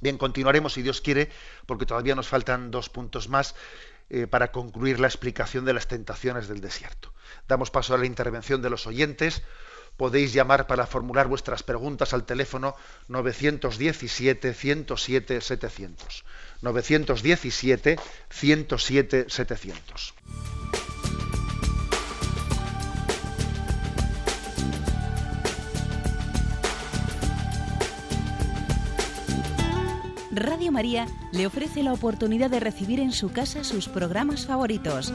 Bien, continuaremos si Dios quiere, porque todavía nos faltan dos puntos más eh, para concluir la explicación de las tentaciones del desierto. Damos paso a la intervención de los oyentes podéis llamar para formular vuestras preguntas al teléfono 917-107-700. 917-107-700. Radio María le ofrece la oportunidad de recibir en su casa sus programas favoritos.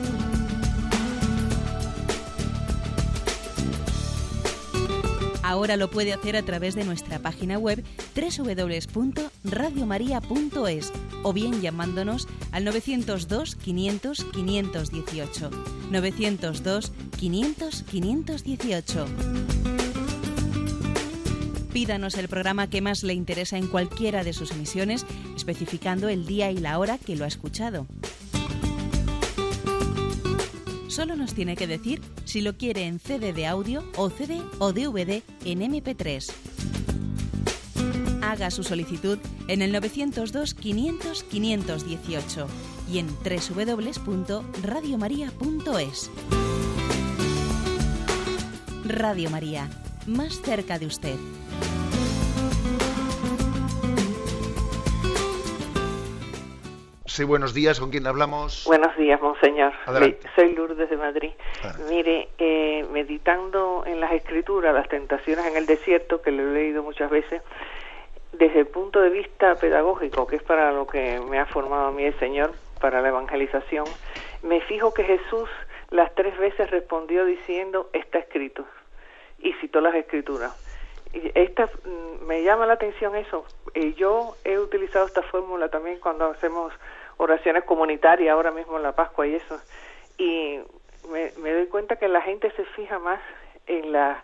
Ahora lo puede hacer a través de nuestra página web www.radiomaria.es o bien llamándonos al 902 500 518. 902 500 518. Pídanos el programa que más le interesa en cualquiera de sus emisiones, especificando el día y la hora que lo ha escuchado. Solo nos tiene que decir si lo quiere en CD de audio o CD o DVD en MP3. Haga su solicitud en el 902 500 518 y en www.radiomaria.es. Radio María, más cerca de usted. Sí, buenos días. ¿Con quién hablamos? Buenos días, monseñor. Adelante. Soy Lourdes de Madrid. Adelante. Mire, eh, meditando en las escrituras, las tentaciones en el desierto, que lo he leído muchas veces, desde el punto de vista pedagógico, que es para lo que me ha formado a mí el Señor, para la evangelización, me fijo que Jesús las tres veces respondió diciendo, está escrito, y citó las escrituras. Y esta mm, me llama la atención eso. Eh, yo he utilizado esta fórmula también cuando hacemos oraciones comunitarias, ahora mismo en la Pascua y eso. Y me, me doy cuenta que la gente se fija más en la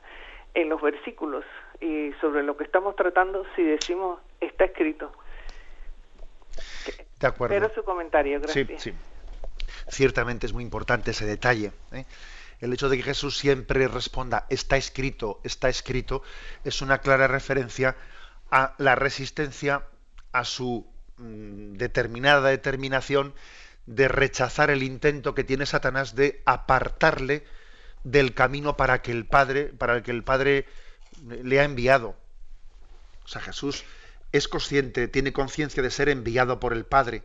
en los versículos y sobre lo que estamos tratando si decimos está escrito. De acuerdo. Pero su comentario, gracias. Sí, sí. Ciertamente es muy importante ese detalle. ¿eh? El hecho de que Jesús siempre responda está escrito, está escrito, es una clara referencia a la resistencia a su determinada determinación de rechazar el intento que tiene Satanás de apartarle del camino para que el Padre, para el que el Padre le ha enviado. O sea, Jesús es consciente, tiene conciencia de ser enviado por el Padre.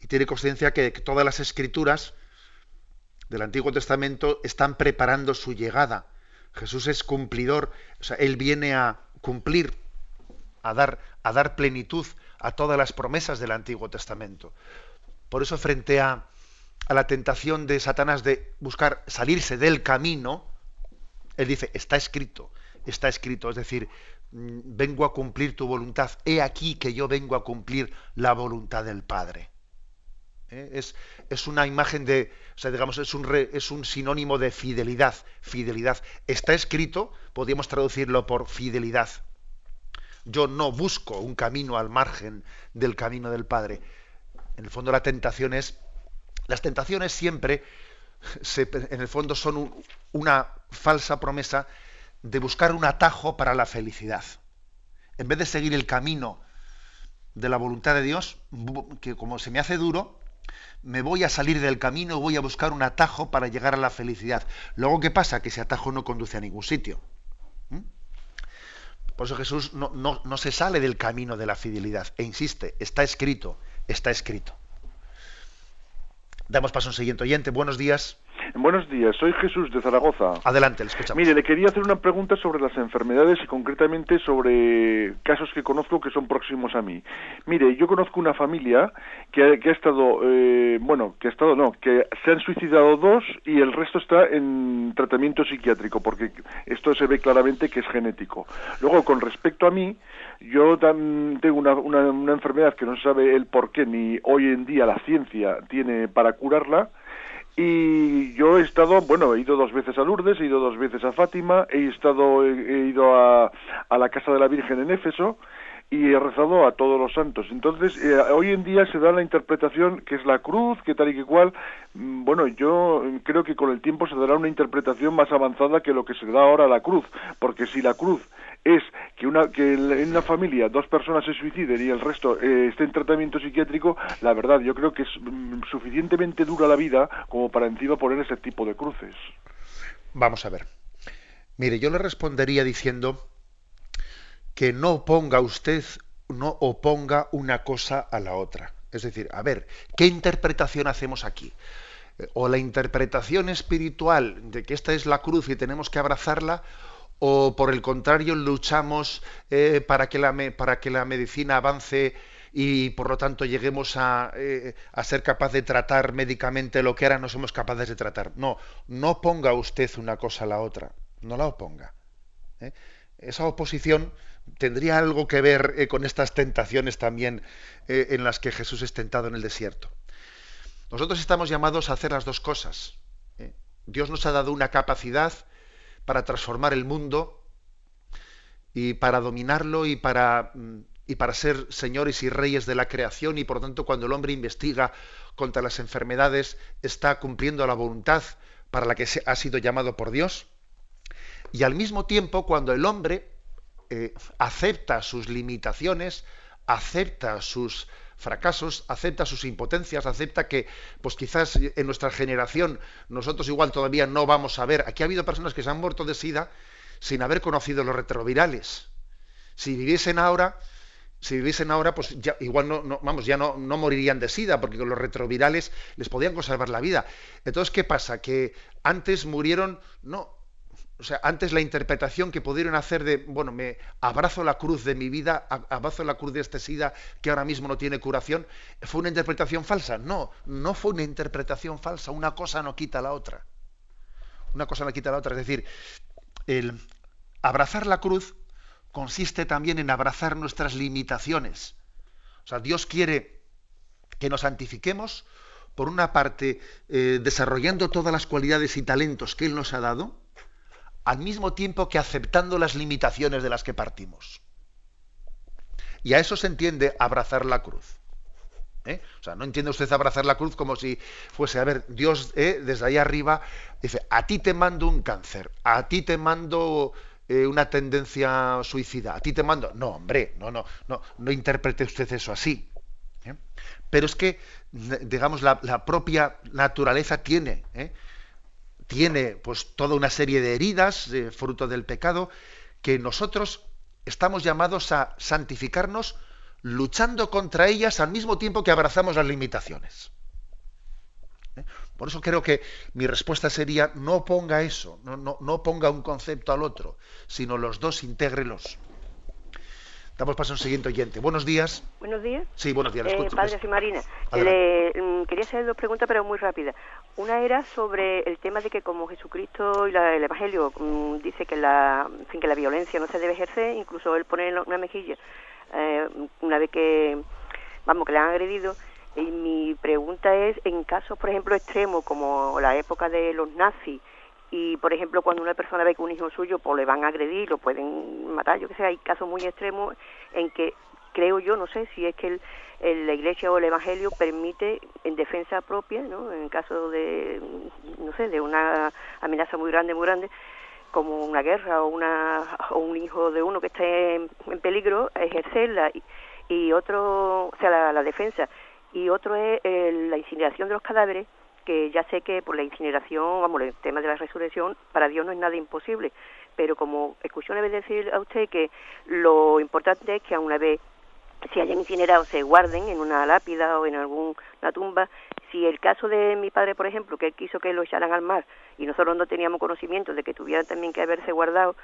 Y tiene conciencia que todas las escrituras del Antiguo Testamento están preparando su llegada. Jesús es cumplidor, o sea, Él viene a cumplir, a dar, a dar plenitud a todas las promesas del Antiguo Testamento. Por eso, frente a, a la tentación de Satanás de buscar salirse del camino, Él dice, está escrito, está escrito, es decir, mm, vengo a cumplir tu voluntad, he aquí que yo vengo a cumplir la voluntad del Padre. ¿eh? Es, es, una imagen de, o sea, digamos, es un, es un sinónimo de fidelidad. Fidelidad. Está escrito, podríamos traducirlo por fidelidad. Yo no busco un camino al margen del camino del Padre. En el fondo la tentación es, las tentaciones siempre, en el fondo son un, una falsa promesa de buscar un atajo para la felicidad. En vez de seguir el camino de la voluntad de Dios, que como se me hace duro, me voy a salir del camino y voy a buscar un atajo para llegar a la felicidad. Luego, ¿qué pasa? Que ese atajo no conduce a ningún sitio. ¿Mm? Por eso Jesús no, no, no, se sale del camino de la fidelidad e insiste, está escrito, está escrito. Damos paso a un siguiente oyente. Buenos días. Buenos días, soy Jesús de Zaragoza. Adelante, le escuchamos. Mire, le quería hacer una pregunta sobre las enfermedades y concretamente sobre casos que conozco que son próximos a mí. Mire, yo conozco una familia que ha, que ha estado, eh, bueno, que ha estado, no, que se han suicidado dos y el resto está en tratamiento psiquiátrico, porque esto se ve claramente que es genético. Luego, con respecto a mí, yo tengo una, una, una enfermedad que no se sabe el por qué ni hoy en día la ciencia tiene para curarla y yo he estado, bueno, he ido dos veces a Lourdes, he ido dos veces a Fátima, he estado, he, ido a, a la casa de la Virgen en Éfeso y he rezado a todos los santos. Entonces, eh, hoy en día se da la interpretación que es la cruz, que tal y que cual. Bueno, yo creo que con el tiempo se dará una interpretación más avanzada que lo que se da ahora a la cruz, porque si la cruz es que, una, que en una familia dos personas se suiciden y el resto eh, esté en tratamiento psiquiátrico, la verdad, yo creo que es mm, suficientemente dura la vida como para encima poner ese tipo de cruces. Vamos a ver. Mire, yo le respondería diciendo que no oponga usted, no oponga una cosa a la otra. Es decir, a ver, ¿qué interpretación hacemos aquí? O la interpretación espiritual de que esta es la cruz y tenemos que abrazarla, o por el contrario luchamos eh, para, que la para que la medicina avance y por lo tanto lleguemos a, eh, a, ser capaz de tratar médicamente lo que ahora no somos capaces de tratar. No, no ponga usted una cosa a la otra, no la oponga. ¿eh? Esa oposición tendría algo que ver con estas tentaciones también en las que Jesús es tentado en el desierto. Nosotros estamos llamados a hacer las dos cosas. Dios nos ha dado una capacidad para transformar el mundo y para dominarlo y para y para ser señores y reyes de la creación y por tanto cuando el hombre investiga contra las enfermedades está cumpliendo la voluntad para la que ha sido llamado por Dios. Y al mismo tiempo cuando el hombre eh, acepta sus limitaciones, acepta sus fracasos, acepta sus impotencias, acepta que, pues quizás en nuestra generación nosotros igual todavía no vamos a ver. Aquí ha habido personas que se han muerto de sida sin haber conocido los retrovirales. Si viviesen ahora, si viviesen ahora, pues ya, igual no, vamos, ya no, no, morirían de sida, porque con los retrovirales les podían conservar la vida. Entonces, ¿qué pasa? Que antes murieron, no, o sea, antes la interpretación que pudieron hacer de, bueno, me abrazo la cruz de mi vida, abrazo la cruz de este SIDA que ahora mismo no tiene curación, fue una interpretación falsa. No, no fue una interpretación falsa. Una cosa no quita la otra. Una cosa no quita la otra. Es decir, el abrazar la cruz consiste también en abrazar nuestras limitaciones. O sea, Dios quiere que nos santifiquemos, por una parte, eh, desarrollando todas las cualidades y talentos que Él nos ha dado, al mismo tiempo que aceptando las limitaciones de las que partimos. Y a eso se entiende abrazar la cruz. ¿eh? O sea, no entiende usted abrazar la cruz como si fuese, a ver, Dios eh, desde ahí arriba dice, a ti te mando un cáncer, a ti te mando eh, una tendencia suicida, a ti te mando. No, hombre, no, no, no, no interprete usted eso así. ¿eh? Pero es que, digamos, la, propia naturaleza tiene. Tiene pues toda una serie de heridas, fruto del pecado, que nosotros estamos llamados a santificarnos luchando contra ellas al mismo tiempo que abrazamos las limitaciones. Por eso creo que mi respuesta sería no ponga eso, no, no, no ponga un concepto al otro, sino los dos intégrelos. Damos paso a un siguiente oyente. Buenos días. Buenos días. Sí, buenos días. Eh, padre, soy Marina. Le, mm, quería hacer dos preguntas, pero muy rápidas. Una era sobre el tema de que como Jesucristo y el Evangelio mm, dice que la, que la violencia no se debe ejercer, incluso él pone una mejilla eh, una vez que, vamos, que le han agredido, y mi pregunta es, en casos, por ejemplo, extremos, como la época de los nazis, y por ejemplo, cuando una persona ve que un hijo suyo pues le van a agredir, lo pueden matar, yo que sé, hay casos muy extremos en que creo yo, no sé si es que el, la Iglesia o el Evangelio permite en defensa propia, ¿no? En caso de, no sé, de una amenaza muy grande, muy grande, como una guerra o, una, o un hijo de uno que esté en, peligro, ejercerla y, y otro, o sea, la defensa y otro es la incineración de los cadáveres, que ya sé que por la incineración, vamos, el tema de la resurrección, para Dios no es nada imposible, pero como escuché una vez decir a usted que lo importante es que a una vez se hayan incinerado, se guarden en una lápida o en alguna tumba. Si el caso de mi padre, por ejemplo, que él quiso que lo echaran al mar y nosotros no teníamos conocimiento de que tuvieran también que haberse guardado,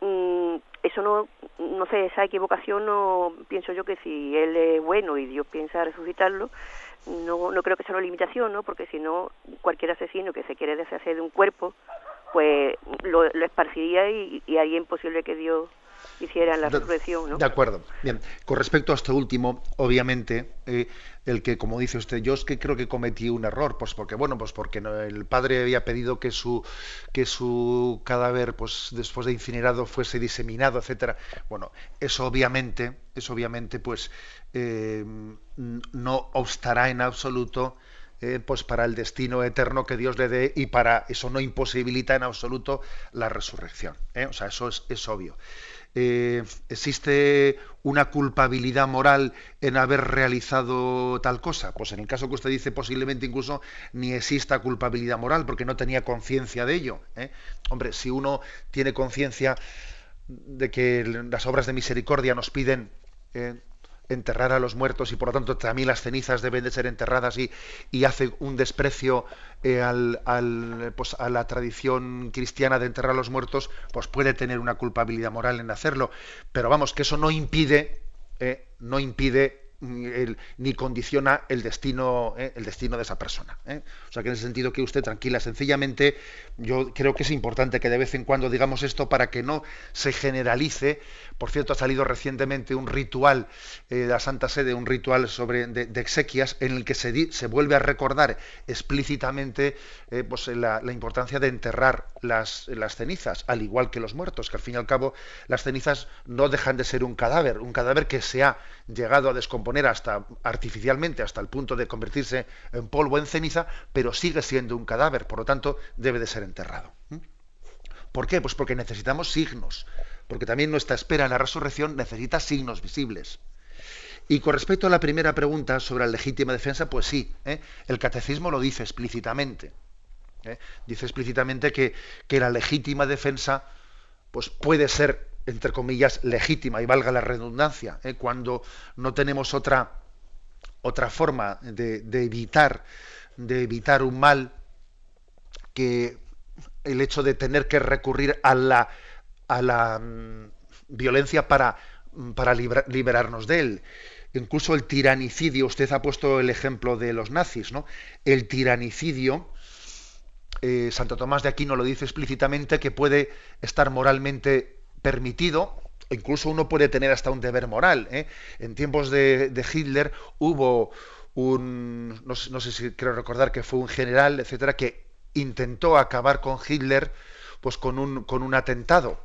Mm, eso no, no sé, esa equivocación no pienso yo que si él es bueno y Dios piensa resucitarlo, no, no creo que sea una limitación, ¿no? Porque si no, cualquier asesino que se quiere deshacer de un cuerpo, pues lo, esparciría y, y haría imposible que Dios hicieran la resurrección. ¿no? De acuerdo. Bien, con respecto a este último, obviamente, eh, el que, como dice usted, yo es que creo que cometí un error, pues porque, bueno, pues porque el padre había pedido que su, que su cadáver, pues después de incinerado, fuese diseminado, etcétera. Bueno, eso obviamente, eso obviamente, pues eh, no obstará en absoluto eh, pues para el destino eterno que Dios le dé y para eso no imposibilita en absoluto la resurrección. O sea, eso es, es obvio. Eh, existe una culpabilidad moral en haber realizado tal cosa. Pues en el caso que usted dice, posiblemente incluso ni exista culpabilidad moral, porque no tenía conciencia de ello. ¿eh? Hombre, si uno tiene conciencia de que las obras de misericordia nos piden eh, enterrar a los muertos y por lo tanto también las cenizas deben de ser enterradas y, y hace un desprecio eh, al, al, pues, a la tradición cristiana de enterrar a los muertos, pues puede tener una culpabilidad moral en hacerlo. Pero vamos, que eso no impide, eh, no impide ni condiciona el destino, eh, el destino de esa persona. Eh. O sea que en ese sentido que usted tranquila, sencillamente yo creo que es importante que de vez en cuando digamos esto para que no se generalice. Por cierto, ha salido recientemente un ritual eh, de la Santa Sede, un ritual sobre de, exequias en el que se, se, vuelve a recordar explícitamente pues, la, la, importancia de enterrar las, las cenizas, al igual que los muertos, que al fin y al cabo las cenizas no dejan de ser un cadáver, un cadáver que se ha llegado a descomponer hasta artificialmente hasta el punto de convertirse en polvo, en ceniza, pero sigue siendo un cadáver, por lo tanto debe de ser enterrado. ¿Por qué? Pues porque necesitamos signos, porque también nuestra espera en la resurrección necesita signos visibles. Y con respecto a la primera pregunta sobre la legítima defensa, pues sí, ¿eh? el catecismo lo dice explícitamente. ¿eh? Dice explícitamente que, que la legítima defensa pues puede ser entre comillas, legítima, y valga la redundancia, ¿eh? cuando no tenemos otra, otra forma de, evitar, de evitar un mal que el hecho de tener que recurrir a la, a la mm, violencia para, mm, para liberarnos de él. Incluso el tiranicidio, usted ha puesto el ejemplo de los nazis, ¿no? El tiranicidio, eh, Santo Tomás de Aquino lo dice explícitamente, que puede estar moralmente permitido, incluso uno puede tener hasta un deber moral. ¿eh? En tiempos de, Hitler hubo un, no, sé si quiero recordar que fue un general, etcétera, que intentó acabar con Hitler pues con un, con un atentado,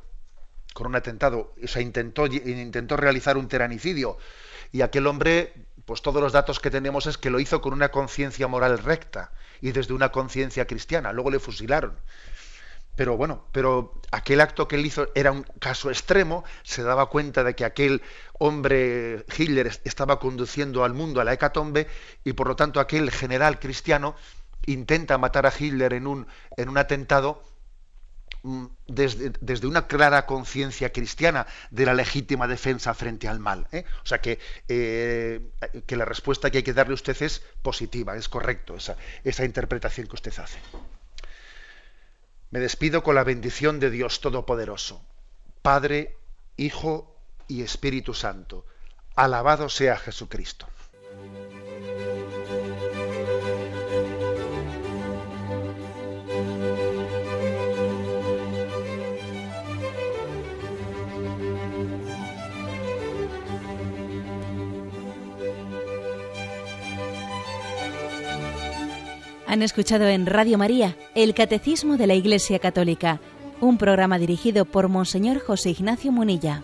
con un atentado, o sea, intentó, intentó realizar un tiranicidio. Y aquel hombre, pues todos los datos que tenemos es que lo hizo con una conciencia moral recta y desde una conciencia cristiana. Luego le fusilaron. Pero bueno, pero aquel acto que él hizo era un caso extremo, se daba cuenta de que aquel hombre Hitler estaba conduciendo al mundo a la hecatombe y por lo tanto aquel general cristiano intenta matar a Hitler en un, en un atentado mm, desde, desde, una clara conciencia cristiana de la legítima defensa frente al mal. ¿eh? O sea que, eh, que la respuesta que hay que darle a usted es positiva, es correcto esa, esa interpretación que usted hace. Me despido con la bendición de Dios Todopoderoso, Padre, Hijo y Espíritu Santo. Alabado sea Jesucristo. Han escuchado en Radio María el Catecismo de la Iglesia Católica, un programa dirigido por Monseñor José Ignacio Munilla.